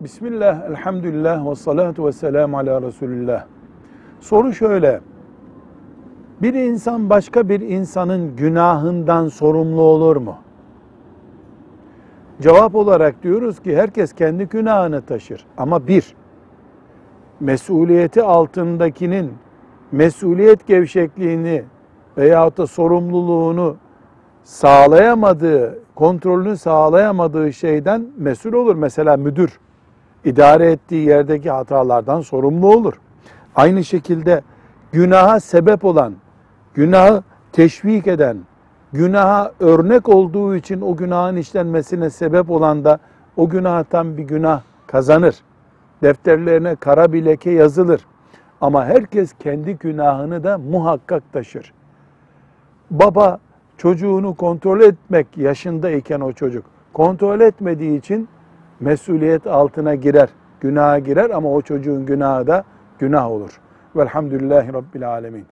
Bismillah, elhamdülillah ve salatu ve selamu ala Resulillah. Soru şöyle. Bir insan başka bir insanın günahından sorumlu olur mu? Cevap olarak diyoruz ki herkes kendi günahını taşır. Ama bir, mesuliyeti altındakinin mesuliyet gevşekliğini veyahut da sorumluluğunu sağlayamadığı, kontrolünü sağlayamadığı şeyden mesul olur. Mesela müdür idare ettiği yerdeki hatalardan sorumlu olur. Aynı şekilde günaha sebep olan, günahı teşvik eden, günaha örnek olduğu için o günahın işlenmesine sebep olan da o günahtan bir günah kazanır. Defterlerine kara bir leke yazılır. Ama herkes kendi günahını da muhakkak taşır. Baba çocuğunu kontrol etmek yaşındayken o çocuk kontrol etmediği için mesuliyet altına girer, günaha girer ama o çocuğun günahı da günah olur. Velhamdülillahi Rabbil Alemin.